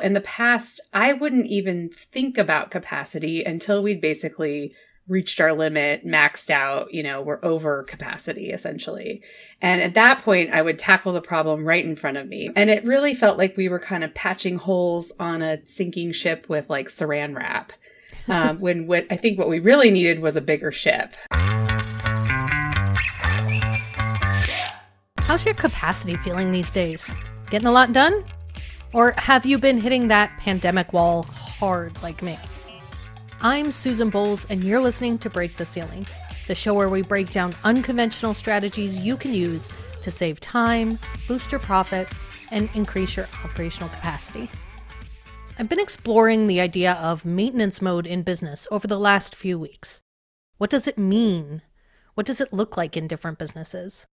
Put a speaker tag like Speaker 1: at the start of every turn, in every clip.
Speaker 1: In the past, I wouldn't even think about capacity until we'd basically reached our limit, maxed out, you know, we're over capacity essentially. And at that point, I would tackle the problem right in front of me. And it really felt like we were kind of patching holes on a sinking ship with like saran wrap. Um, when what I think what we really needed was a bigger ship.
Speaker 2: How's your capacity feeling these days? Getting a lot done? Or have you been hitting that pandemic wall hard like me? I'm Susan Bowles, and you're listening to Break the Ceiling, the show where we break down unconventional strategies you can use to save time, boost your profit, and increase your operational capacity. I've been exploring the idea of maintenance mode in business over the last few weeks. What does it mean? What does it look like in different businesses?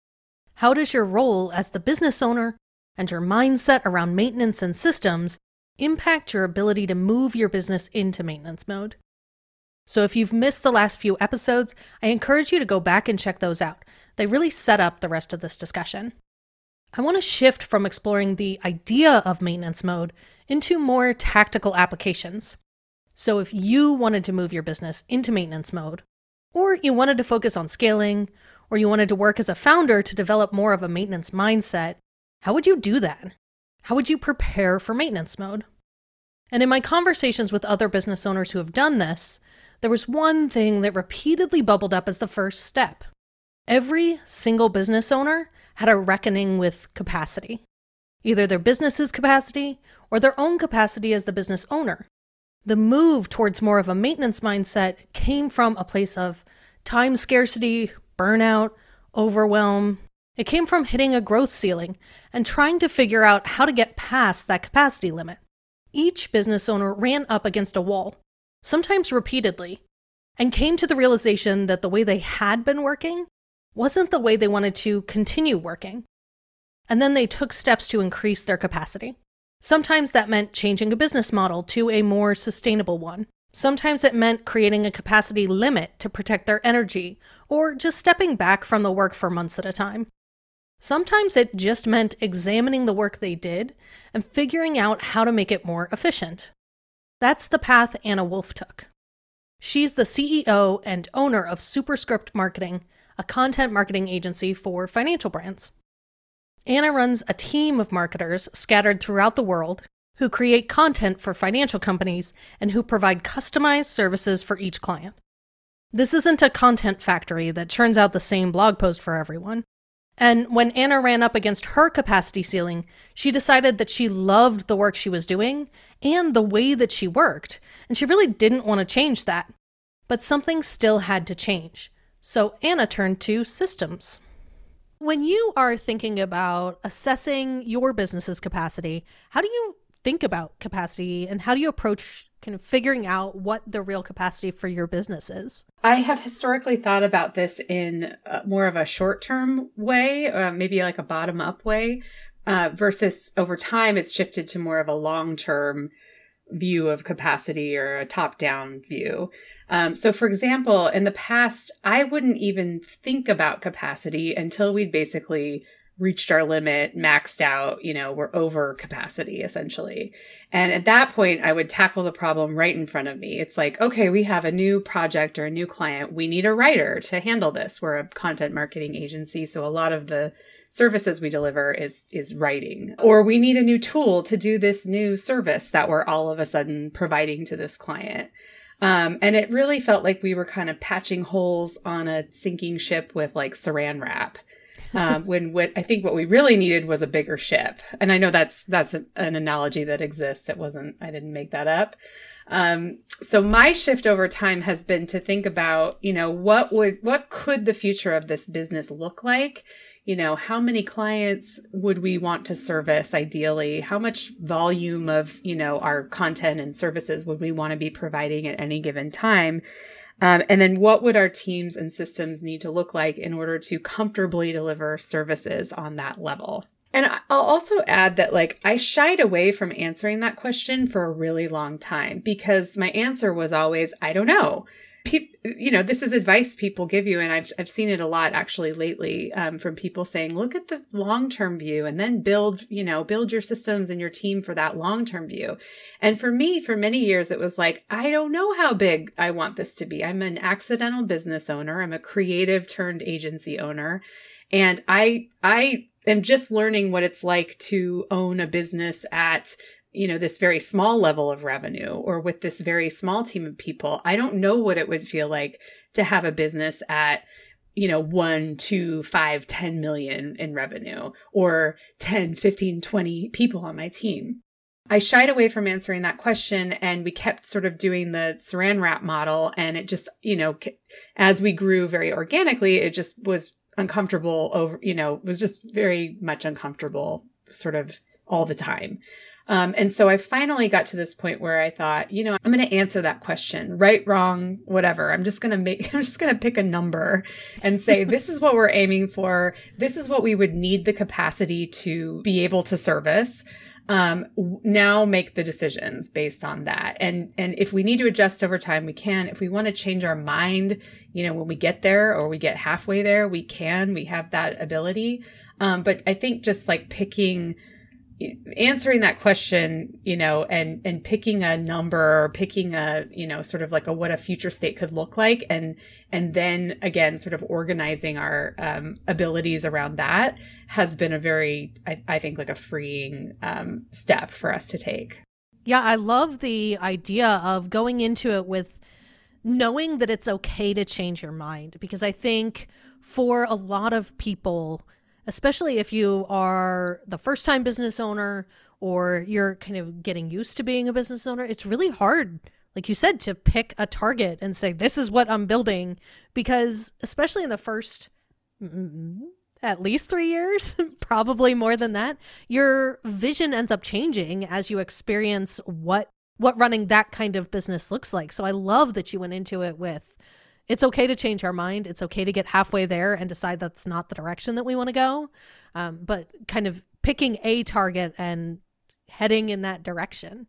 Speaker 2: How does your role as the business owner and your mindset around maintenance and systems impact your ability to move your business into maintenance mode. So, if you've missed the last few episodes, I encourage you to go back and check those out. They really set up the rest of this discussion. I want to shift from exploring the idea of maintenance mode into more tactical applications. So, if you wanted to move your business into maintenance mode, or you wanted to focus on scaling, or you wanted to work as a founder to develop more of a maintenance mindset, how would you do that? How would you prepare for maintenance mode? And in my conversations with other business owners who have done this, there was one thing that repeatedly bubbled up as the first step. Every single business owner had a reckoning with capacity, either their business's capacity or their own capacity as the business owner. The move towards more of a maintenance mindset came from a place of time scarcity, burnout, overwhelm, it came from hitting a growth ceiling and trying to figure out how to get past that capacity limit. Each business owner ran up against a wall, sometimes repeatedly, and came to the realization that the way they had been working wasn't the way they wanted to continue working. And then they took steps to increase their capacity. Sometimes that meant changing a business model to a more sustainable one. Sometimes it meant creating a capacity limit to protect their energy, or just stepping back from the work for months at a time. Sometimes it just meant examining the work they did and figuring out how to make it more efficient. That's the path Anna Wolf took. She's the CEO and owner of Superscript Marketing, a content marketing agency for financial brands. Anna runs a team of marketers scattered throughout the world who create content for financial companies and who provide customized services for each client. This isn't a content factory that churns out the same blog post for everyone. And when Anna ran up against her capacity ceiling, she decided that she loved the work she was doing and the way that she worked, and she really didn't want to change that. But something still had to change. So Anna turned to systems. When you are thinking about assessing your business's capacity, how do you think about capacity and how do you approach kind of figuring out what the real capacity for your business is?
Speaker 1: I have historically thought about this in uh, more of a short term way, uh, maybe like a bottom up way, uh, versus over time, it's shifted to more of a long term view of capacity or a top down view. Um, so, for example, in the past, I wouldn't even think about capacity until we'd basically reached our limit, maxed out, you know, we're over capacity essentially. And at that point, I would tackle the problem right in front of me. It's like, okay, we have a new project or a new client. We need a writer to handle this. We're a content marketing agency. So a lot of the services we deliver is is writing or we need a new tool to do this new service that we're all of a sudden providing to this client um, and it really felt like we were kind of patching holes on a sinking ship with like saran wrap um, when what I think what we really needed was a bigger ship. And I know that's that's an, an analogy that exists. It wasn't I didn't make that up. Um, so my shift over time has been to think about, you know, what would what could the future of this business look like? You know, how many clients would we want to service ideally? How much volume of, you know, our content and services would we want to be providing at any given time? Um, and then what would our teams and systems need to look like in order to comfortably deliver services on that level? And I'll also add that, like, I shied away from answering that question for a really long time because my answer was always, I don't know. Pe- you know, this is advice people give you, and I've I've seen it a lot actually lately um, from people saying, look at the long term view, and then build you know build your systems and your team for that long term view. And for me, for many years, it was like I don't know how big I want this to be. I'm an accidental business owner. I'm a creative turned agency owner, and I I am just learning what it's like to own a business at you know this very small level of revenue or with this very small team of people i don't know what it would feel like to have a business at you know one two five ten million in revenue or 10 15 20 people on my team. I shied away from answering that question and we kept sort of doing the saran wrap model and it just you know as we grew very organically it just was uncomfortable over you know was just very much uncomfortable sort of all the time um, and so I finally got to this point where I thought, you know, I'm going to answer that question, right, wrong, whatever. I'm just going to make, I'm just going to pick a number and say, this is what we're aiming for. This is what we would need the capacity to be able to service. Um, now make the decisions based on that. And, and if we need to adjust over time, we can. If we want to change our mind, you know, when we get there or we get halfway there, we can, we have that ability. Um, but I think just like picking, answering that question you know and and picking a number or picking a you know sort of like a what a future state could look like and and then again sort of organizing our um, abilities around that has been a very I, I think like a freeing um, step for us to take.
Speaker 2: Yeah i love the idea of going into it with knowing that it's okay to change your mind because i think for a lot of people especially if you are the first time business owner or you're kind of getting used to being a business owner. It's really hard, like you said, to pick a target and say, this is what I'm building. Because, especially in the first mm, at least three years, probably more than that, your vision ends up changing as you experience what what running that kind of business looks like. So I love that you went into it with it's okay to change our mind. It's okay to get halfway there and decide that's not the direction that we want to go. Um, but kind of picking a target and heading in that direction.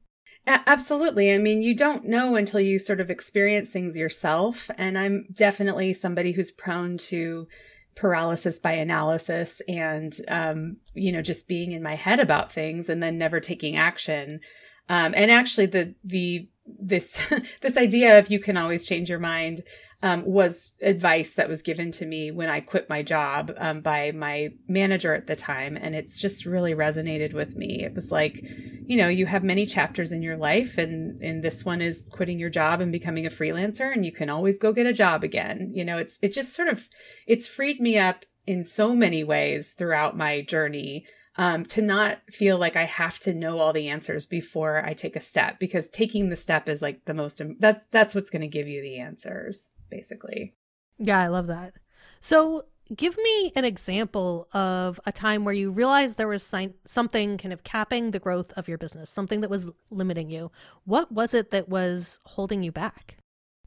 Speaker 1: Absolutely. I mean, you don't know until you sort of experience things yourself. And I'm definitely somebody who's prone to paralysis by analysis and, um, you know, just being in my head about things and then never taking action. Um, and actually, the, the, this, this idea of you can always change your mind um, was advice that was given to me when I quit my job um, by my manager at the time. And it's just really resonated with me. It was like, you know, you have many chapters in your life, and, and this one is quitting your job and becoming a freelancer, and you can always go get a job again. You know, it's, it just sort of, it's freed me up in so many ways throughout my journey um, to not feel like I have to know all the answers before I take a step because taking the step is like the most that's that's what's going to give you the answers basically.
Speaker 2: Yeah, I love that. So, give me an example of a time where you realized there was something kind of capping the growth of your business, something that was limiting you. What was it that was holding you back?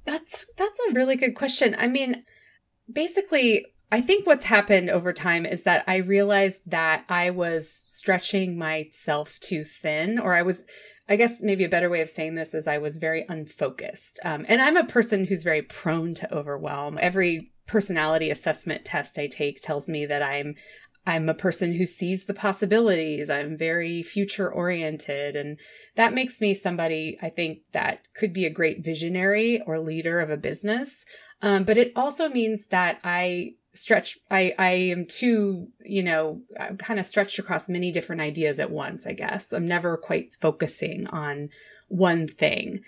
Speaker 1: That's that's a really good question. I mean, basically, I think what's happened over time is that I realized that I was stretching myself too thin or I was I guess maybe a better way of saying this is I was very unfocused. Um, and I'm a person who's very prone to overwhelm. Every personality assessment test I take tells me that I'm I'm a person who sees the possibilities. I'm very future oriented and that makes me somebody I think that could be a great visionary or leader of a business. Um, but it also means that I stretch i i am too you know i'm kind of stretched across many different ideas at once i guess. I'm never quite focusing on one thing.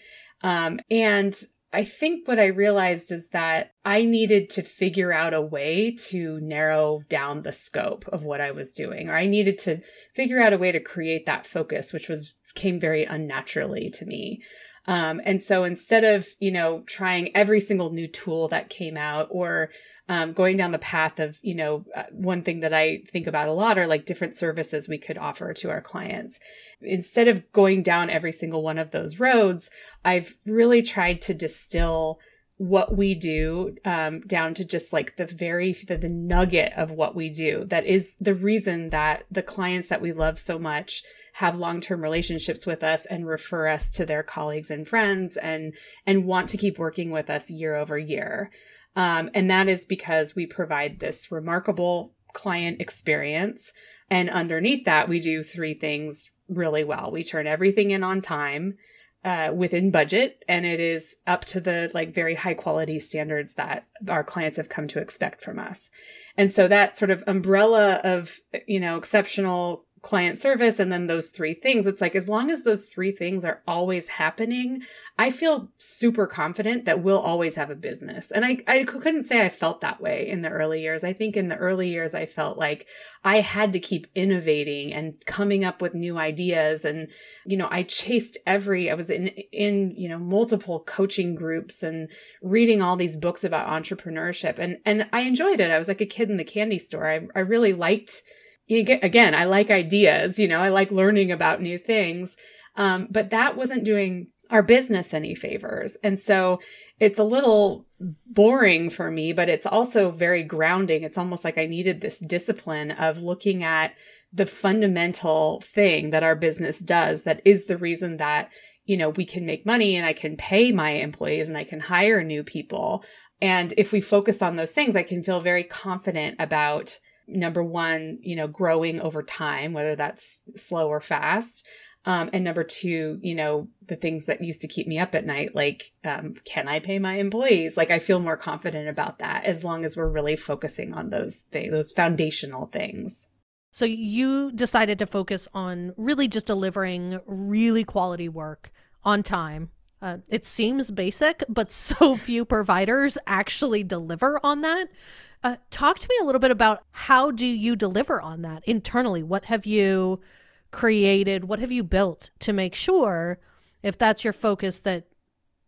Speaker 1: Um, and i think what i realized is that i needed to figure out a way to narrow down the scope of what i was doing or i needed to figure out a way to create that focus which was came very unnaturally to me. Um, and so instead of you know trying every single new tool that came out or um, going down the path of, you know, uh, one thing that I think about a lot are like different services we could offer to our clients. Instead of going down every single one of those roads, I've really tried to distill what we do um, down to just like the very the, the nugget of what we do that is the reason that the clients that we love so much have long-term relationships with us and refer us to their colleagues and friends and and want to keep working with us year over year. Um, and that is because we provide this remarkable client experience. And underneath that, we do three things really well. We turn everything in on time uh, within budget and it is up to the like very high quality standards that our clients have come to expect from us and so that sort of umbrella of you know exceptional client service and then those three things it's like as long as those three things are always happening i feel super confident that we'll always have a business. And i i couldn't say i felt that way in the early years. I think in the early years i felt like i had to keep innovating and coming up with new ideas. And you know i chased every i was in in you know multiple coaching groups and reading all these books about entrepreneurship. And and i enjoyed it. I was like a kid in the candy store. I, I really liked again, I like ideas, you know, I like learning about new things. Um, but that wasn't doing our business any favors. And so it's a little boring for me, but it's also very grounding. It's almost like I needed this discipline of looking at the fundamental thing that our business does that is the reason that, you know, we can make money and I can pay my employees and I can hire new people. And if we focus on those things, I can feel very confident about number one, you know, growing over time, whether that's slow or fast. Um, and number two, you know, the things that used to keep me up at night, like, um, can I pay my employees? Like, I feel more confident about that as long as we're really focusing on those things, those foundational things.
Speaker 2: So you decided to focus on really just delivering really quality work on time. Uh, it seems basic, but so few providers actually deliver on that. Uh, talk to me a little bit about how do you deliver on that internally? What have you created? What have you built to make sure, if that's your focus, that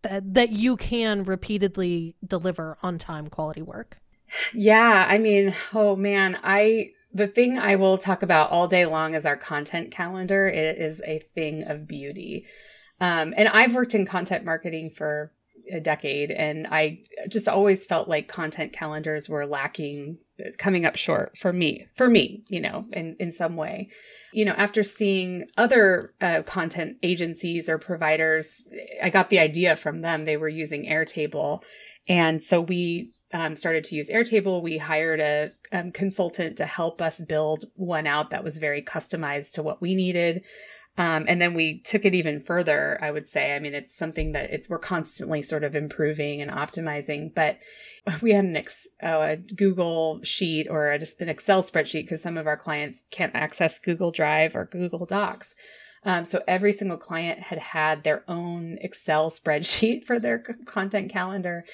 Speaker 2: that, that you can repeatedly deliver on time quality work?
Speaker 1: Yeah, I mean, oh man, I the thing I will talk about all day long is our content calendar. It is a thing of beauty. Um, and I've worked in content marketing for a decade and i just always felt like content calendars were lacking coming up short for me for me you know in in some way. You know after seeing other uh, content agencies or providers i got the idea from them. They were using airtable. And so we um, started to use airtable. We hired a um, consultant to help us build one out that was very customized to what we needed um, and then we took it even further, I would say. I mean, it's something that it, we're constantly sort of improving and optimizing, but we had an ex, oh, a Google sheet or a, just an Excel spreadsheet because some of our clients can't access Google Drive or Google Docs. Um, so every single client had had their own Excel spreadsheet for their content calendar.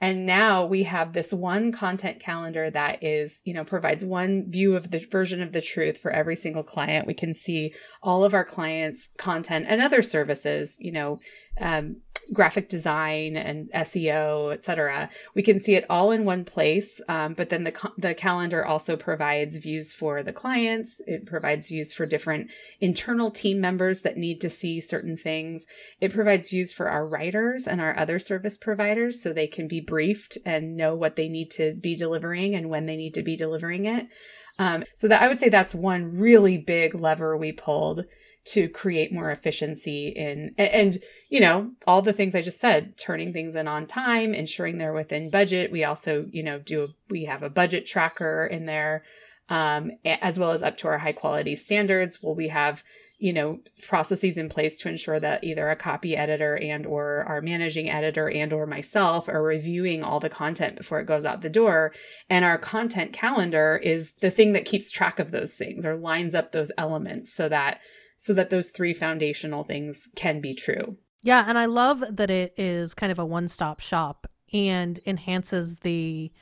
Speaker 1: And now we have this one content calendar that is, you know, provides one view of the version of the truth for every single client. We can see all of our clients' content and other services, you know, um, graphic design and SEO, etc. We can see it all in one place. Um, but then the the calendar also provides views for the clients. It provides views for different internal team members that need to see certain things. It provides views for our writers and our other service providers so they can be briefed and know what they need to be delivering and when they need to be delivering it. Um, so that I would say that's one really big lever we pulled to create more efficiency in and, and, you know all the things i just said turning things in on time ensuring they're within budget. We also you know do we have a budget tracker in there um, as well as up to our high quality standards. Will we have you know processes in place to ensure that either a copy editor and or our managing editor and or myself are reviewing all the content before it goes out the door. And our content calendar is the thing that keeps track of those things or lines up those elements so that so that those three foundational things can be true.
Speaker 2: Yeah, and I love that it is kind of a one-stop shop and enhances the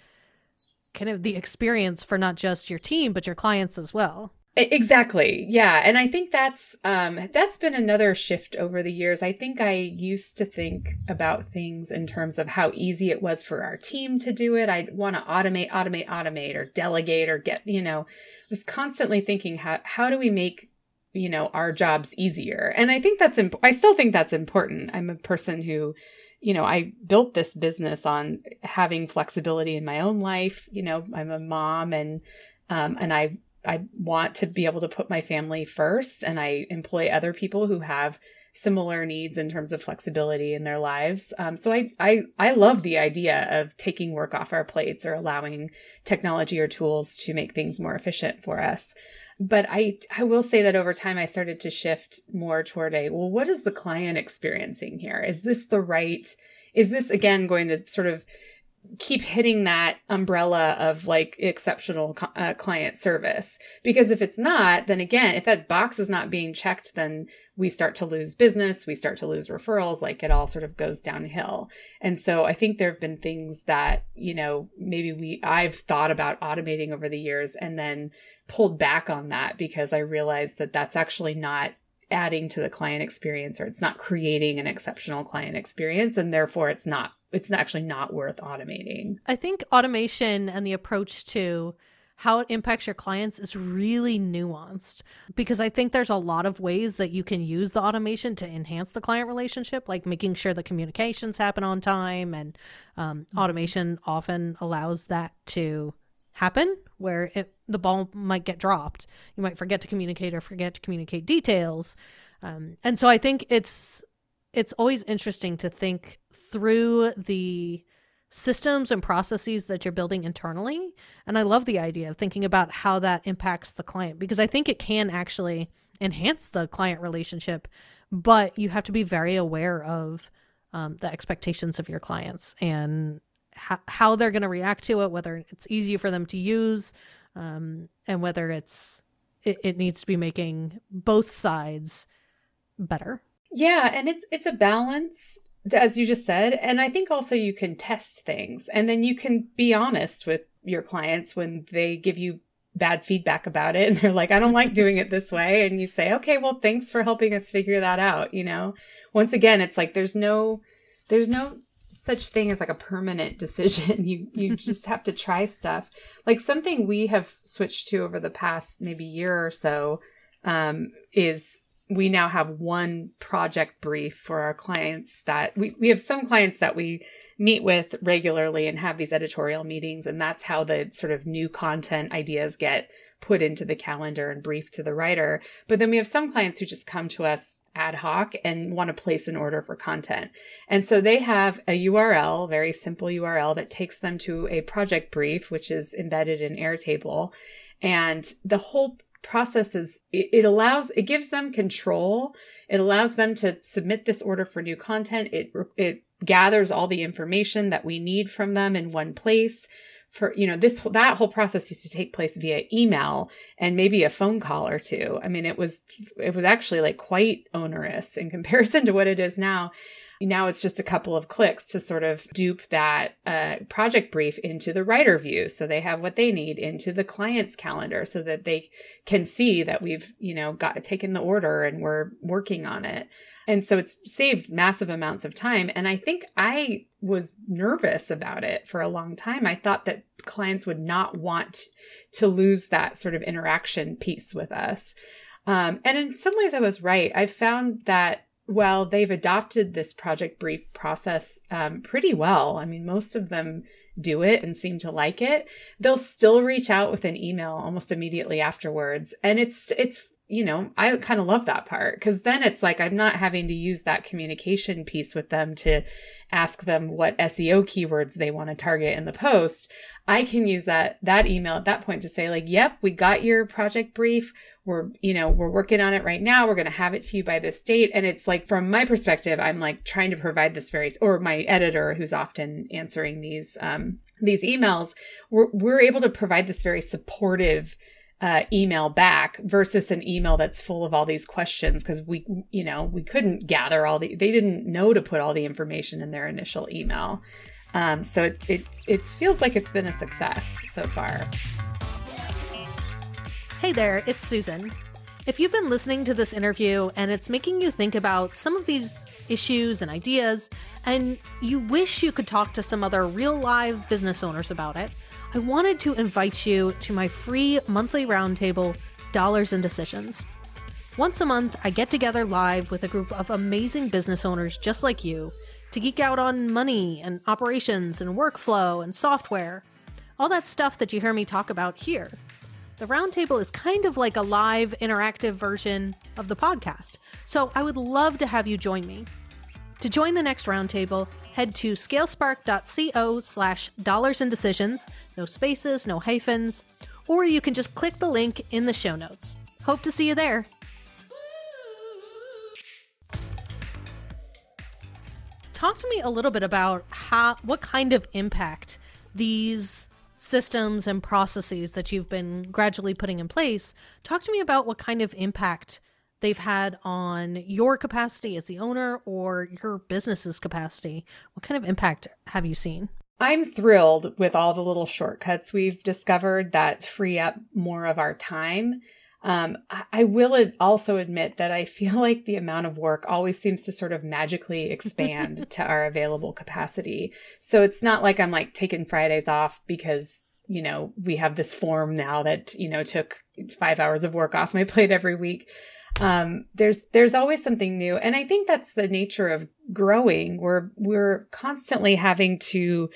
Speaker 2: kind of the experience for not just your team but your clients as well.
Speaker 1: Exactly. Yeah, and I think that's um that's been another shift over the years. I think I used to think about things in terms of how easy it was for our team to do it. I'd want to automate, automate, automate or delegate or get, you know, I was constantly thinking how how do we make you know our jobs easier and i think that's imp- i still think that's important i'm a person who you know i built this business on having flexibility in my own life you know i'm a mom and um, and i I want to be able to put my family first and I employ other people who have similar needs in terms of flexibility in their lives. Um, so I, I I love the idea of taking work off our plates or allowing technology or tools to make things more efficient for us. But I I will say that over time I started to shift more toward a well, what is the client experiencing here? Is this the right? Is this again going to sort of keep hitting that umbrella of like exceptional uh, client service because if it's not then again if that box is not being checked then we start to lose business, we start to lose referrals, like it all sort of goes downhill. And so I think there have been things that, you know, maybe we I've thought about automating over the years and then pulled back on that because I realized that that's actually not adding to the client experience or it's not creating an exceptional client experience and therefore it's not it's actually not worth automating.
Speaker 2: I think automation and the approach to how it impacts your clients is really nuanced because I think there's a lot of ways that you can use the automation to enhance the client relationship, like making sure the communications happen on time. And um, mm-hmm. automation often allows that to happen where it, the ball might get dropped. You might forget to communicate or forget to communicate details. Um, and so I think it's it's always interesting to think through the systems and processes that you're building internally. And I love the idea of thinking about how that impacts the client because I think it can actually enhance the client relationship, but you have to be very aware of um, the expectations of your clients and ha- how they're going to react to it, whether it's easy for them to use, um, and whether it's it, it needs to be making both sides better.
Speaker 1: Yeah, and it's it's a balance as you just said. And I think also you can test things and then you can be honest with your clients when they give you bad feedback about it and they're like, I don't like doing it this way. And you say, okay, well, thanks for helping us figure that out. You know, once again, it's like there's no, there's no such thing as like a permanent decision. You, you just have to try stuff. Like something we have switched to over the past maybe year or so um, is we now have one project brief for our clients that we, we have some clients that we meet with regularly and have these editorial meetings and that's how the sort of new content ideas get put into the calendar and briefed to the writer but then we have some clients who just come to us ad hoc and want to place an order for content. And so they have a url very simple url that takes them to a project brief which is embedded in airtable. And the whole process is it, allows it gives them control. It allows them to submit this order for new content. It it gathers all the information that we need from them in one place for you know this that whole process used to take place via email and maybe a phone call or two. I mean it was it was actually like quite onerous in comparison to what it is now now it's just a couple of clicks to sort of dupe that uh, project brief into the writer view. So they have what they need into the client's calendar so that they can see that we've, you know, got taken the order and we're working on it. And so it's saved massive amounts of time. And I think I was nervous about it for a long time. I thought that clients would not want to lose that sort of interaction piece with us. Um, and in some ways, I was right. I found that well, they've adopted this project brief process um, pretty well. I mean, most of them do it and seem to like it. They'll still reach out with an email almost immediately afterwards, and it's it's you know I kind of love that part because then it's like I'm not having to use that communication piece with them to ask them what SEO keywords they want to target in the post. I can use that that email at that point to say like, "Yep, we got your project brief we're you know we're working on it right now. We're going to have it to you by this date. And it's like from my perspective i'm like trying to provide this very or my editor who's often answering these um these emails we're, we're able to provide this very supportive uh, email back versus an email that's full of all these questions. Because we you know we couldn't gather all the they didn't know to put all the information in their initial email. Um, so it, it it feels like it's been a success so far
Speaker 2: Hey there, it's Susan. If you've been listening to this interview and it's making you think about some of these issues and ideas, and you wish you could talk to some other real live business owners about it, I wanted to invite you to my free monthly roundtable, Dollars and Decisions. Once a month, I get together live with a group of amazing business owners just like you to geek out on money and operations and workflow and software, all that stuff that you hear me talk about here. The roundtable is kind of like a live, interactive version of the podcast, so I would love to have you join me. To join the next roundtable, head to scalespark.co slash dollars and decisions, no spaces, no hyphens, or you can just click the link in the show notes. Hope to see you there. Talk to me a little bit about how what kind of impact these systems and processes that you've been gradually putting in place. Talk to me about what kind of impact they've had on your capacity as the owner or your business's capacity. What kind of impact have you seen?
Speaker 1: I'm thrilled with all the little shortcuts we've discovered that free up more of our time. Um, I will also admit that I feel like the amount of work always seems to sort of magically expand to our available capacity. So it's not like I'm like taking Fridays off because, you know, we have this form now that, you know, took five hours of work off my plate every week. Um, there's there's always something new. And i think that's the nature of growing. We're we're constantly having to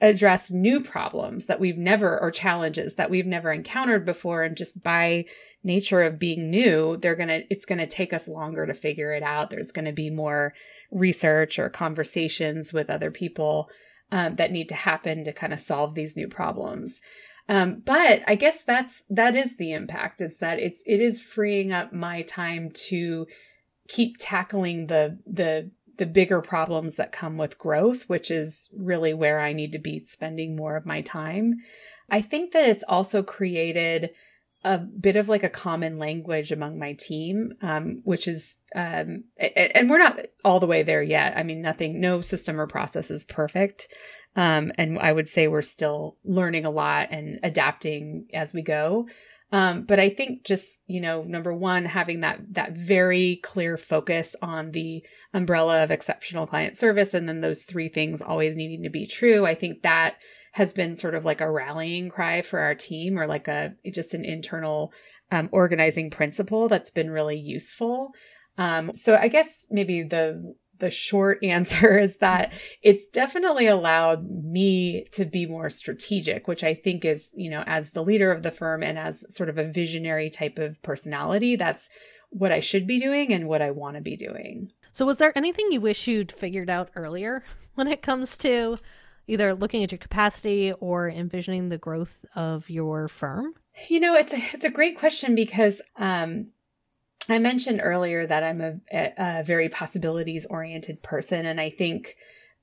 Speaker 1: address new problems that we've never or challenges that we've never encountered before and just by nature of being new they're gonna it's gonna take us longer to figure it out there's gonna be more research or conversations with other people um, that need to happen to kind of solve these new problems um, but I guess that's that is the impact is that it's it is freeing up my time to keep tackling the the the bigger problems that come with growth, which is really where I need to be spending more of my time. I think that it's also created a bit of like a common language among my team, um, which is, um, and we're not all the way there yet. I mean, nothing, no system or process is perfect. Um, and I would say we're still learning a lot and adapting as we go. Um, but I think just, you know, number one, having that, that very clear focus on the umbrella of exceptional client service. And then those three things always needing to be true. I think that has been sort of like a rallying cry for our team or like a, just an internal, um, organizing principle that's been really useful. Um, so I guess maybe the the short answer is that it's definitely allowed me to be more strategic, which I think is, you know, as the leader of the firm and as sort of a visionary type of personality, that's what I should be doing and what I want to be doing.
Speaker 2: So, was there anything you wish you'd figured out earlier when it comes to either looking at your capacity or envisioning the growth of your firm?
Speaker 1: You know, it's a, it's a great question because um, I mentioned earlier that I'm a, a very possibilities oriented person. And I think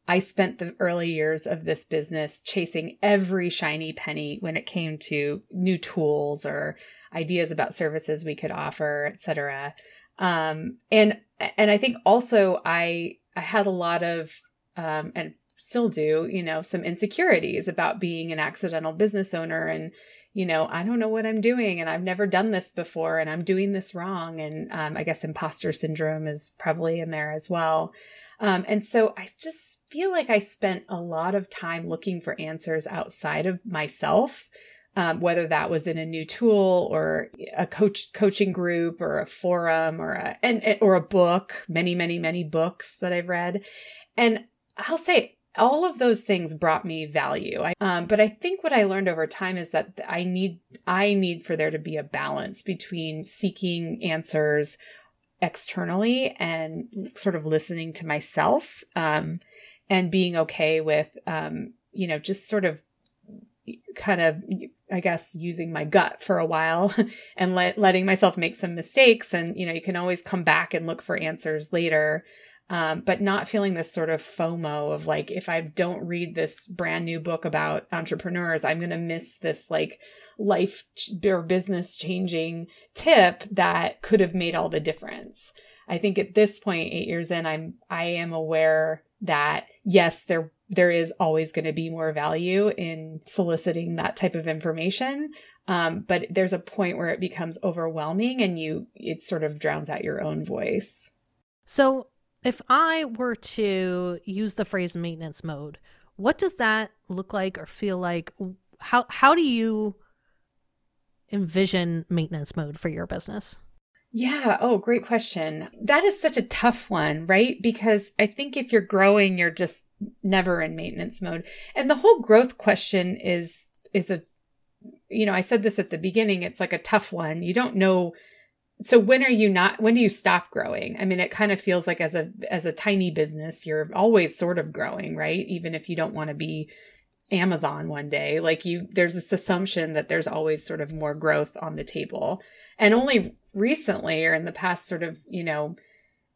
Speaker 1: I spent the early years of this business chasing every shiny penny when it came to new tools or ideas about services we could offer, etc. Um, and and I think also I I had a lot of um, and still do, you know, some insecurities about being an accidental business owner and you know, I don't know what I'm doing and I've never done this before and I'm doing this wrong. And um, I guess imposter syndrome is probably in there as well. Um, and so I just feel like I spent a lot of time looking for answers outside of myself. Um, whether that was in a new tool or a coach coaching group or a forum or a and or a book, many many many books that I've read, and I'll say all of those things brought me value. I, um, but I think what I learned over time is that I need I need for there to be a balance between seeking answers externally and sort of listening to myself um, and being okay with um, you know just sort of kind of I guess using my gut for a while and let, letting myself make some mistakes and you know you can always come back and look for answers later um, but not feeling this sort of FOMO of like, if I don't read this brand new book about entrepreneurs, I'm going to miss this like life or business changing tip that could have made all the difference. I think at this point, eight years in, I'm, I am aware that yes, there, there is always going to be more value in soliciting that type of information. Um, but there's a point where it becomes overwhelming and you, it sort of drowns out your own voice.
Speaker 2: So if I were to use the phrase maintenance mode, what does that look like or feel like? How how do you envision maintenance mode for your business?
Speaker 1: Yeah. Oh, great question. That is such a tough one, right? Because I think if you're growing, you're just never in maintenance mode. And the whole growth question is is a you know, I said this at the beginning, it's like a tough one. You don't know so when are you not when do you stop growing? I mean it kind of feels like as a as a tiny business you're always sort of growing right? Even if you don't want to be amazon one day like you there's this assumption that there's always sort of more growth on the table. And only recently or in the past sort of you know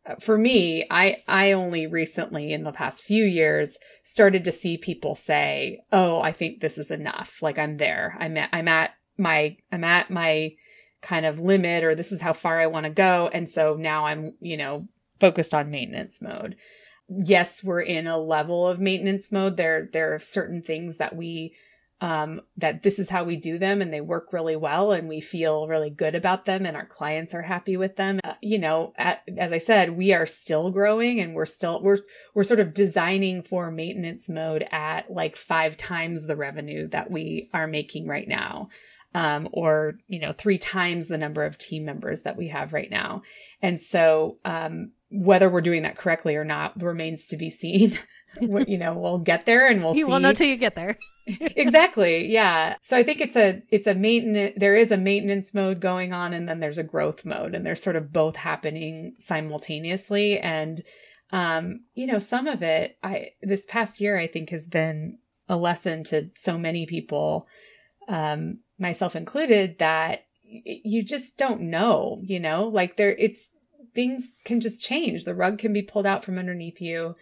Speaker 1: uh, for me i i only recently in the past few years started to see people say oh i think this is enough. Like i'm there. I'm at i'm at my i'm at my kind of limit or this is how far I want to go. And so now I'm, you know, focused on maintenance mode. Yes, we're in a level of maintenance mode. There there are certain things that we um, that this is how we do them and they work really well and we feel really good about them and our clients are happy with them uh, you know at, as i said we are still growing and we're still we're we're sort of designing for maintenance mode at like five times the revenue that we are making right now um, or you know three times the number of team members that we have right now. And so um, whether we're doing that correctly or not remains to be seen. You know we'll get there and we'll
Speaker 2: you
Speaker 1: see.
Speaker 2: won't know till you get there.
Speaker 1: Exactly yeah. So i think it's a it's a maintenance there is a maintenance mode going on and then there's a growth mode and they're sort of both happening simultaneously. And um you know some of it i this past year i think has been a lesson to so many people um myself included, that you just don't know, you know, like there, it's things can just change. The rug can be pulled out from underneath you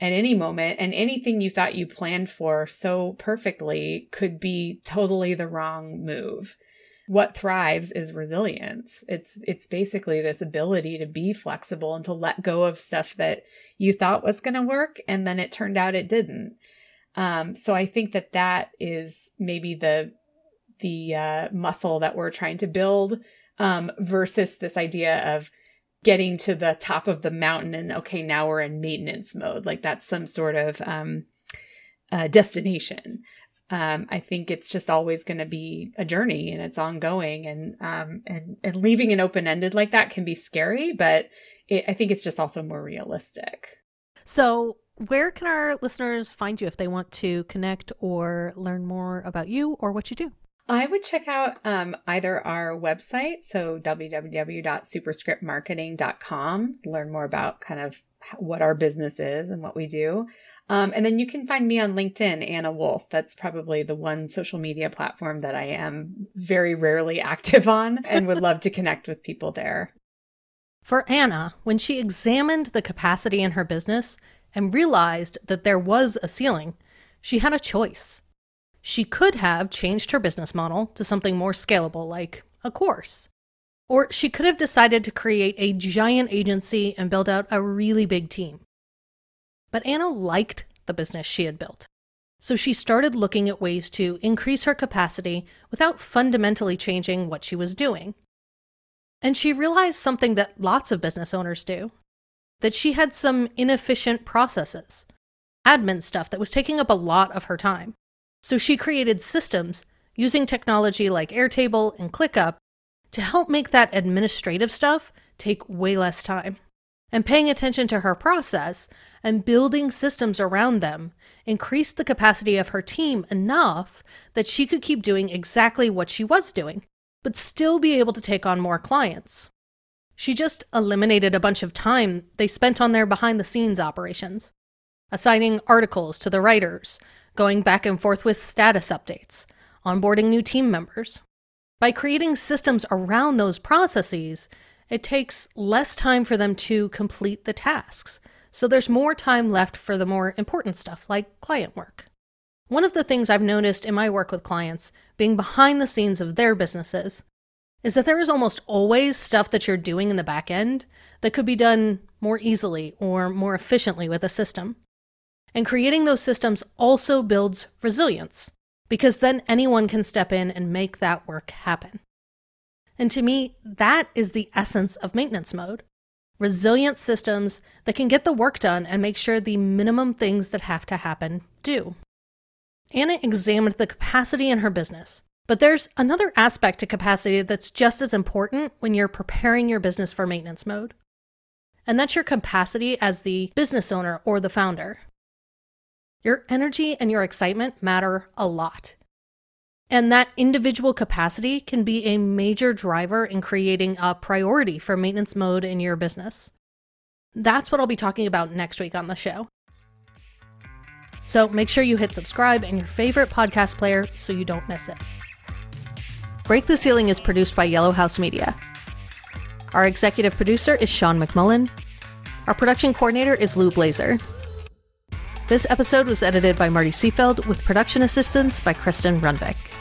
Speaker 1: at any moment, and anything you thought you planned for so perfectly could be totally the wrong move. What thrives is resilience. It's it's basically this ability to be flexible and to let go of stuff that you thought was going to work and then it turned out it didn't. Um, so I think that that is maybe the the uh, muscle that we're trying to build um, versus this idea of getting to the top of the mountain and okay now we're in maintenance mode. Like that's some sort of um, uh, destination. Um, i think it's just always going to be a journey and it's ongoing and um, and and leaving it open ended like that can be scary but it, i think it's just also more realistic.
Speaker 2: So where can our listeners find you if they want to connect or learn more about you or what you do
Speaker 1: I would check out um, either our website, so www.superscriptmarketing.com, learn more about kind of what our business is and what we do. Um, and then you can find me on LinkedIn, Anna Wolf. That's probably the one social media platform that I am very rarely active on and would love to connect with people there.
Speaker 2: For Anna, when she examined the capacity in her business and realized that there was a ceiling, she had a choice. She could have changed her business model to something more scalable, like a course. Or she could have decided to create a giant agency and build out a really big team. But Anna liked the business she had built. So she started looking at ways to increase her capacity without fundamentally changing what she was doing. And she realized something that lots of business owners do that she had some inefficient processes, admin stuff that was taking up a lot of her time. So she created systems using technology like Airtable and ClickUp to help make that administrative stuff take way less time. And paying attention to her process and building systems around them increased the capacity of her team enough that she could keep doing exactly what she was doing, but still be able to take on more clients. She just eliminated a bunch of time they spent on their behind the scenes operations, assigning articles to the writers, going back and forth with status updates, onboarding new team members. By creating systems around those processes, it takes less time for them to complete the tasks. So there's more time left for the more important stuff like client work. One of the things I've noticed in my work with clients, being behind the scenes of their businesses, is that there is almost always stuff that you're doing in the back end that could be done more easily or more efficiently with a system. And creating those systems also builds resilience because then anyone can step in and make that work happen. And to me, that is the essence of maintenance mode resilient systems that can get the work done and make sure the minimum things that have to happen do. Anna examined the capacity in her business, but there's another aspect to capacity that's just as important when you're preparing your business for maintenance mode. And that's your capacity as the business owner or the founder. Your energy and your excitement matter a lot. And that individual capacity can be a major driver in creating a priority for maintenance mode in your business. That's what I'll be talking about next week on the show. So make sure you hit subscribe in your favorite podcast player so you don't miss it. Break the Ceiling is produced by Yellow House Media. Our executive producer is Sean McMullen. Our production coordinator is Lou Blazer. This episode was edited by Marty Seafeld with production assistance by Kristen Runvik.